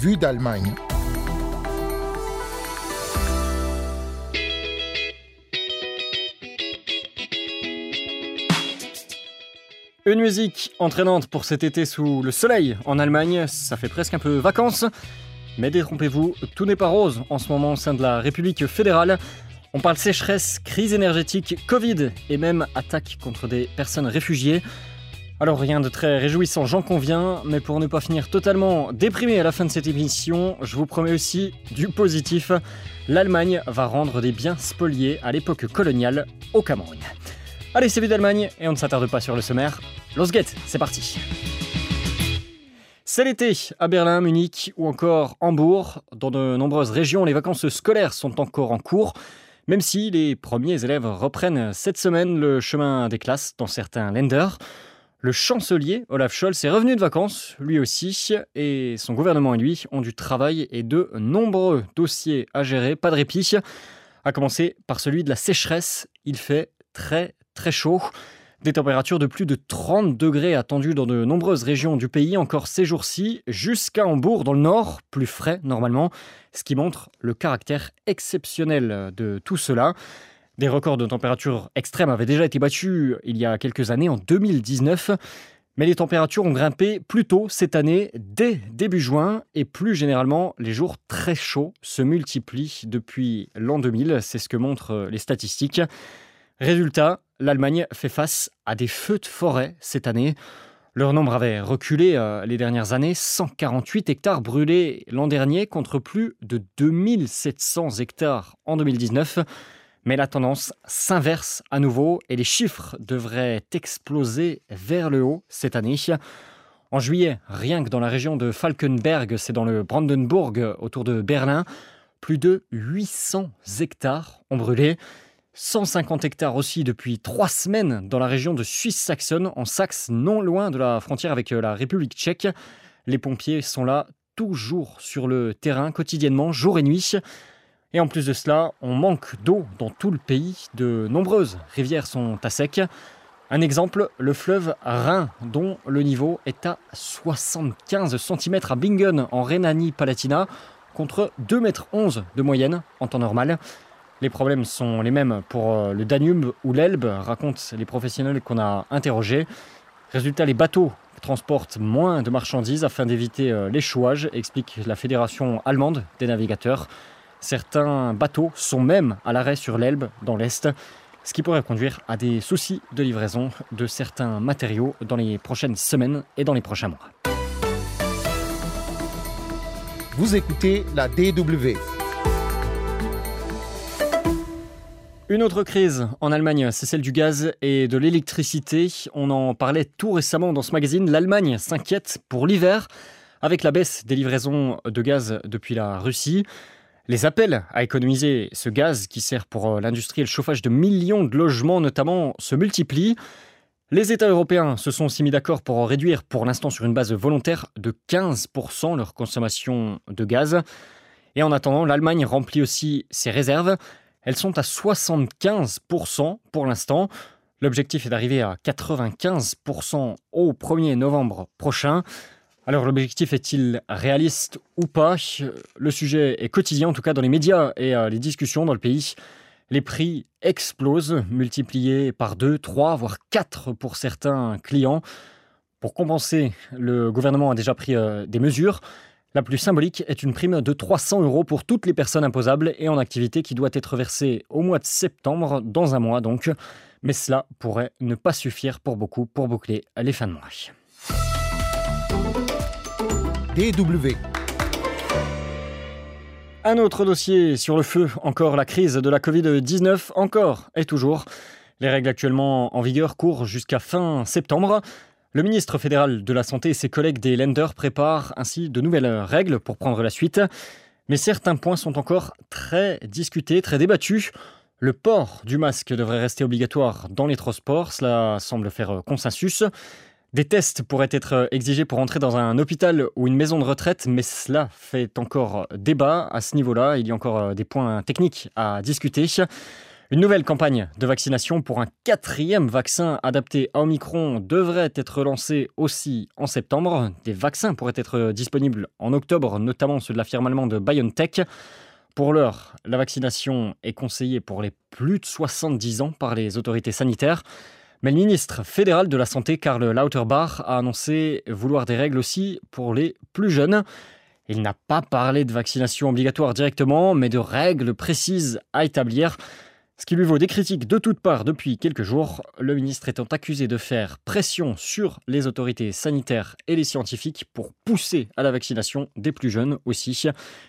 Vue d'Allemagne. Une musique entraînante pour cet été sous le soleil en Allemagne, ça fait presque un peu vacances. Mais détrompez-vous, tout n'est pas rose en ce moment au sein de la République fédérale. On parle sécheresse, crise énergétique, Covid et même attaque contre des personnes réfugiées. Alors rien de très réjouissant, j'en conviens, mais pour ne pas finir totalement déprimé à la fin de cette émission, je vous promets aussi du positif. L'Allemagne va rendre des biens spoliés à l'époque coloniale au Cameroun. Allez, c'est vu d'Allemagne et on ne s'attarde pas sur le sommaire. Los get, c'est parti. C'est l'été à Berlin, Munich ou encore Hambourg. Dans de nombreuses régions, les vacances scolaires sont encore en cours. Même si les premiers élèves reprennent cette semaine le chemin des classes dans certains lenders, le chancelier Olaf Scholz est revenu de vacances, lui aussi, et son gouvernement et lui ont du travail et de nombreux dossiers à gérer, pas de répit. À commencer par celui de la sécheresse, il fait très très chaud. Des températures de plus de 30 degrés attendues dans de nombreuses régions du pays encore ces jours-ci, jusqu'à Hambourg dans le nord, plus frais normalement, ce qui montre le caractère exceptionnel de tout cela. Des records de température extrêmes avaient déjà été battus il y a quelques années, en 2019. Mais les températures ont grimpé plus tôt cette année, dès début juin, et plus généralement, les jours très chauds se multiplient depuis l'an 2000, c'est ce que montrent les statistiques. Résultat, l'Allemagne fait face à des feux de forêt cette année. Leur nombre avait reculé euh, les dernières années, 148 hectares brûlés l'an dernier contre plus de 2700 hectares en 2019. Mais la tendance s'inverse à nouveau et les chiffres devraient exploser vers le haut cette année. En juillet, rien que dans la région de Falkenberg, c'est dans le Brandenburg autour de Berlin, plus de 800 hectares ont brûlé. 150 hectares aussi depuis trois semaines dans la région de Suisse saxonne, en Saxe, non loin de la frontière avec la République tchèque. Les pompiers sont là toujours sur le terrain quotidiennement, jour et nuit. Et en plus de cela, on manque d'eau dans tout le pays. De nombreuses rivières sont à sec. Un exemple, le fleuve Rhin, dont le niveau est à 75 cm à Bingen, en Rhénanie-Palatinat, contre 2,11 m de moyenne en temps normal. Les problèmes sont les mêmes pour euh, le Danube ou l'Elbe, racontent les professionnels qu'on a interrogés. Résultat, les bateaux transportent moins de marchandises afin d'éviter euh, l'échouage, explique la Fédération allemande des navigateurs. Certains bateaux sont même à l'arrêt sur l'Elbe, dans l'Est, ce qui pourrait conduire à des soucis de livraison de certains matériaux dans les prochaines semaines et dans les prochains mois. Vous écoutez la DW. Une autre crise en Allemagne, c'est celle du gaz et de l'électricité. On en parlait tout récemment dans ce magazine. L'Allemagne s'inquiète pour l'hiver avec la baisse des livraisons de gaz depuis la Russie. Les appels à économiser ce gaz qui sert pour euh, l'industrie et le chauffage de millions de logements notamment se multiplient. Les États européens se sont aussi mis d'accord pour réduire pour l'instant sur une base volontaire de 15% leur consommation de gaz. Et en attendant, l'Allemagne remplit aussi ses réserves. Elles sont à 75% pour l'instant. L'objectif est d'arriver à 95% au 1er novembre prochain. Alors l'objectif est-il réaliste ou pas? Le sujet est quotidien, en tout cas dans les médias et euh, les discussions dans le pays. Les prix explosent, multipliés par 2, 3, voire 4 pour certains clients. Pour compenser, le gouvernement a déjà pris euh, des mesures. La plus symbolique est une prime de 300 euros pour toutes les personnes imposables et en activité qui doit être versée au mois de septembre, dans un mois donc. Mais cela pourrait ne pas suffire pour beaucoup pour boucler les fins de mois. Un autre dossier sur le feu, encore la crise de la Covid-19, encore et toujours. Les règles actuellement en vigueur courent jusqu'à fin septembre. Le ministre fédéral de la Santé et ses collègues des lenders préparent ainsi de nouvelles règles pour prendre la suite. Mais certains points sont encore très discutés, très débattus. Le port du masque devrait rester obligatoire dans les transports, cela semble faire consensus. Des tests pourraient être exigés pour entrer dans un hôpital ou une maison de retraite, mais cela fait encore débat à ce niveau-là. Il y a encore des points techniques à discuter. Une nouvelle campagne de vaccination pour un quatrième vaccin adapté à Omicron devrait être lancée aussi en septembre. Des vaccins pourraient être disponibles en octobre, notamment ceux de la firme allemande BioNTech. Pour l'heure, la vaccination est conseillée pour les plus de 70 ans par les autorités sanitaires. Mais le ministre fédéral de la Santé, Karl Lauterbach, a annoncé vouloir des règles aussi pour les plus jeunes. Il n'a pas parlé de vaccination obligatoire directement, mais de règles précises à établir. Ce qui lui vaut des critiques de toutes parts depuis quelques jours, le ministre étant accusé de faire pression sur les autorités sanitaires et les scientifiques pour pousser à la vaccination des plus jeunes aussi.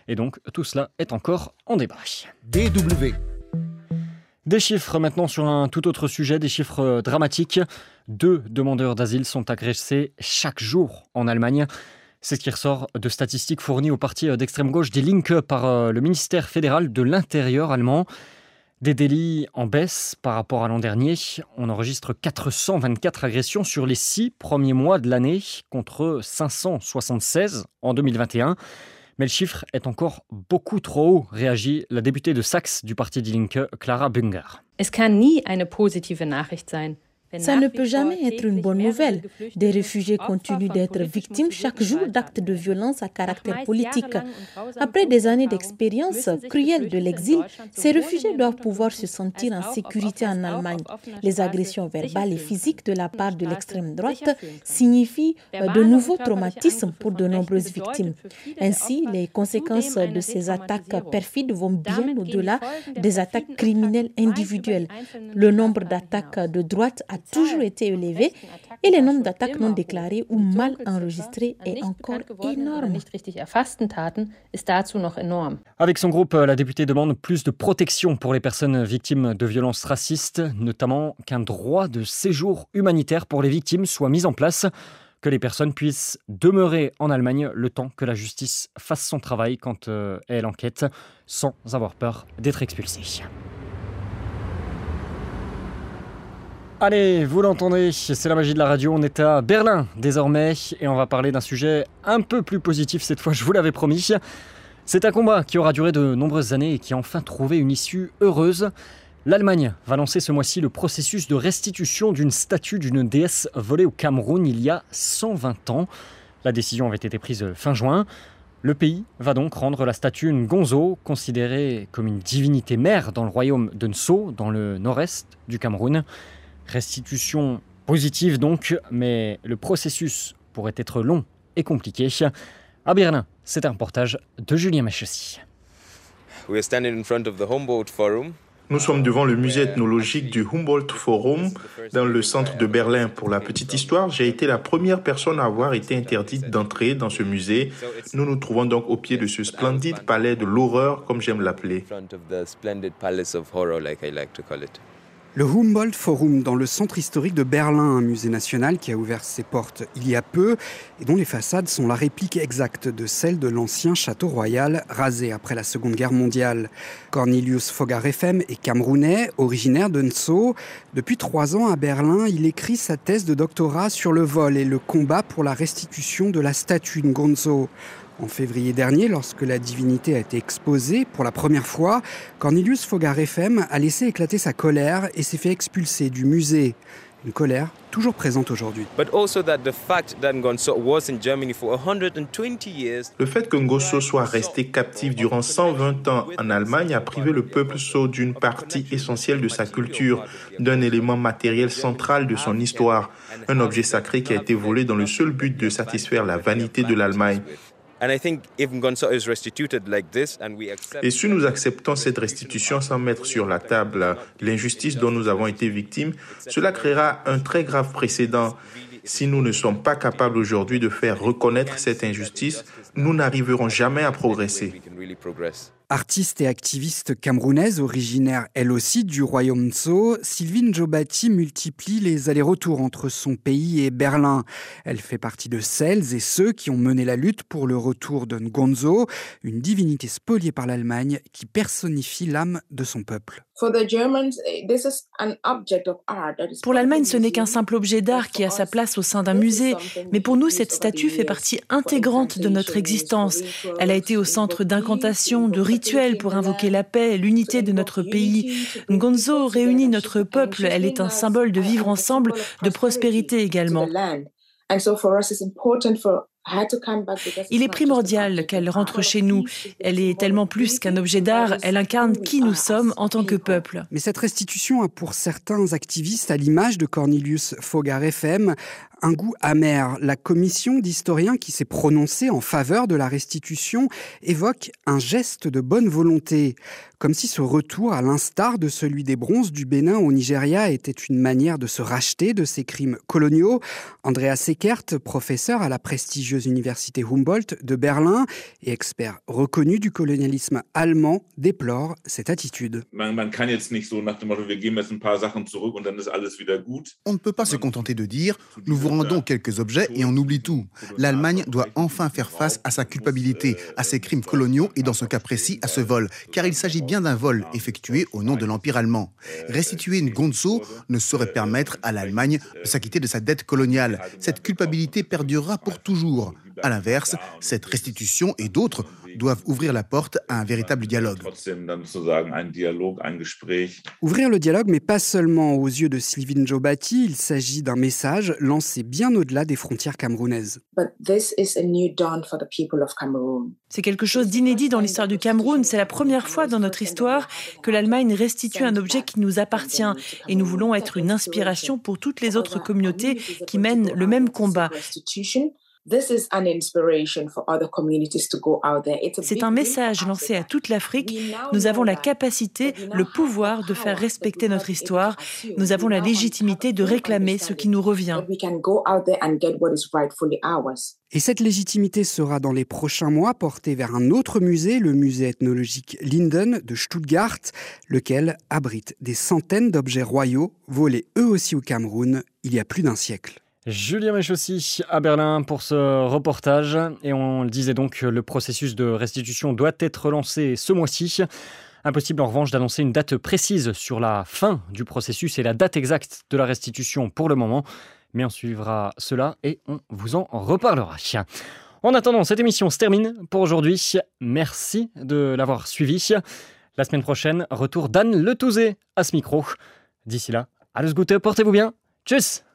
Et donc tout cela est encore en débat. DW. Des chiffres maintenant sur un tout autre sujet, des chiffres dramatiques. Deux demandeurs d'asile sont agressés chaque jour en Allemagne. C'est ce qui ressort de statistiques fournies au parti d'extrême gauche des Linke par euh, le ministère fédéral de l'Intérieur allemand. Des délits en baisse par rapport à l'an dernier. On enregistre 424 agressions sur les six premiers mois de l'année contre 576 en 2021. Mais le chiffre est encore beaucoup trop haut, réagit la députée de Saxe du Parti Die Linke, Clara Bünger. Es kann nie eine positive Nachricht sein. Ça ne peut jamais être une bonne nouvelle. Des réfugiés continuent d'être victimes chaque jour d'actes de violence à caractère politique. Après des années d'expérience cruelle de l'exil, ces réfugiés doivent pouvoir se sentir en sécurité en Allemagne. Les agressions verbales et physiques de la part de l'extrême droite signifient euh, de nouveaux traumatismes pour de nombreuses victimes. Ainsi, les conséquences de ces attaques perfides vont bien au-delà des attaques criminelles individuelles. Le nombre d'attaques de droite a toujours été élevé et le nombre d'attaques non déclarées ou mal enregistrées est encore énorme. Avec son groupe, la députée demande plus de protection pour les personnes victimes de violences racistes, notamment qu'un droit de séjour humanitaire pour les victimes soit mis en place que les personnes puissent demeurer en Allemagne le temps que la justice fasse son travail quand euh, elle enquête, sans avoir peur d'être expulsée. Allez, vous l'entendez, c'est la magie de la radio, on est à Berlin désormais et on va parler d'un sujet un peu plus positif cette fois, je vous l'avais promis. C'est un combat qui aura duré de nombreuses années et qui a enfin trouvé une issue heureuse. L'Allemagne va lancer ce mois-ci le processus de restitution d'une statue d'une déesse volée au Cameroun il y a 120 ans. La décision avait été prise fin juin. Le pays va donc rendre la statue Ngonzo, considérée comme une divinité mère dans le royaume de Nso, dans le nord-est du Cameroun. Restitution positive donc, mais le processus pourrait être long et compliqué. À Berlin, c'est un reportage de Julien Machessi. Nous sommes devant le musée ethnologique du Humboldt Forum dans le centre de Berlin. Pour la petite histoire, j'ai été la première personne à avoir été interdite d'entrer dans ce musée. Nous nous trouvons donc au pied de ce splendide palais de l'horreur, comme j'aime l'appeler. Le Humboldt Forum dans le centre historique de Berlin, un musée national qui a ouvert ses portes il y a peu et dont les façades sont la réplique exacte de celle de l'ancien château royal rasé après la Seconde Guerre mondiale. Cornelius Fogarefem est camerounais, originaire de Nso. Depuis trois ans à Berlin, il écrit sa thèse de doctorat sur le vol et le combat pour la restitution de la statue Ngonzo. En février dernier, lorsque la divinité a été exposée pour la première fois, Cornelius Fogarefem a laissé éclater sa colère et s'est fait expulser du musée. Une colère toujours présente aujourd'hui. Le fait que Ngosso soit resté captif durant 120 ans en Allemagne a privé le peuple saut d'une partie essentielle de sa culture, d'un élément matériel central de son histoire, un objet sacré qui a été volé dans le seul but de satisfaire la vanité de l'Allemagne. Et si nous acceptons cette restitution sans mettre sur la table l'injustice dont nous avons été victimes, cela créera un très grave précédent. Si nous ne sommes pas capables aujourd'hui de faire reconnaître cette injustice, nous n'arriverons jamais à progresser. Artiste et activiste camerounaise, originaire elle aussi du royaume Tso, Sylvine Jobati multiplie les allers-retours entre son pays et Berlin. Elle fait partie de celles et ceux qui ont mené la lutte pour le retour de Ngonzo, une divinité spoliée par l'Allemagne qui personnifie l'âme de son peuple. Pour l'Allemagne, ce n'est qu'un simple objet d'art qui a sa place au sein d'un musée, mais pour nous, cette statue fait partie intégrante de notre existence. Elle a été au centre d'incantations, de rituels rituel pour invoquer la paix, l'unité de notre pays. Ngonzo réunit notre peuple, elle est un symbole de vivre ensemble, de prospérité également. Il est primordial qu'elle rentre chez nous. Elle est tellement plus qu'un objet d'art, elle incarne qui nous sommes en tant que peuple. Mais cette restitution a pour certains activistes, à l'image de Cornelius Fogar FM, un goût amer. La commission d'historiens qui s'est prononcée en faveur de la restitution évoque un geste de bonne volonté, comme si ce retour, à l'instar de celui des bronzes du Bénin au Nigeria, était une manière de se racheter de ces crimes coloniaux. Andreas Seckert, professeur à la prestigieuse université Humboldt de Berlin et expert reconnu du colonialisme allemand, déplore cette attitude. On ne peut pas se contenter de dire nous rendons quelques objets et on oublie tout. L'Allemagne doit enfin faire face à sa culpabilité, à ses crimes coloniaux et dans ce cas précis à ce vol, car il s'agit bien d'un vol effectué au nom de l'Empire allemand. Restituer une Gonzo ne saurait permettre à l'Allemagne de s'acquitter de sa dette coloniale. Cette culpabilité perdurera pour toujours. À l'inverse, cette restitution et d'autres doivent ouvrir la porte à un véritable dialogue. Ouvrir le dialogue, mais pas seulement aux yeux de Sylvine Jobati, il s'agit d'un message lancé bien au-delà des frontières camerounaises. C'est quelque chose d'inédit dans l'histoire du Cameroun. C'est la première fois dans notre histoire que l'Allemagne restitue un objet qui nous appartient. Et nous voulons être une inspiration pour toutes les autres communautés qui mènent le même combat. C'est un message lancé à toute l'Afrique. Nous avons la capacité, le pouvoir de faire respecter notre histoire. Nous avons la légitimité de réclamer ce qui nous revient. Et cette légitimité sera dans les prochains mois portée vers un autre musée, le musée ethnologique Linden de Stuttgart, lequel abrite des centaines d'objets royaux volés eux aussi au Cameroun il y a plus d'un siècle. Julien Mechossi à Berlin pour ce reportage. Et on le disait donc, le processus de restitution doit être lancé ce mois-ci. Impossible en revanche d'annoncer une date précise sur la fin du processus et la date exacte de la restitution pour le moment. Mais on suivra cela et on vous en reparlera. En attendant, cette émission se termine pour aujourd'hui. Merci de l'avoir suivi. La semaine prochaine, retour d'Anne Le à ce micro. D'ici là, à le goûter, portez-vous bien. Tchuss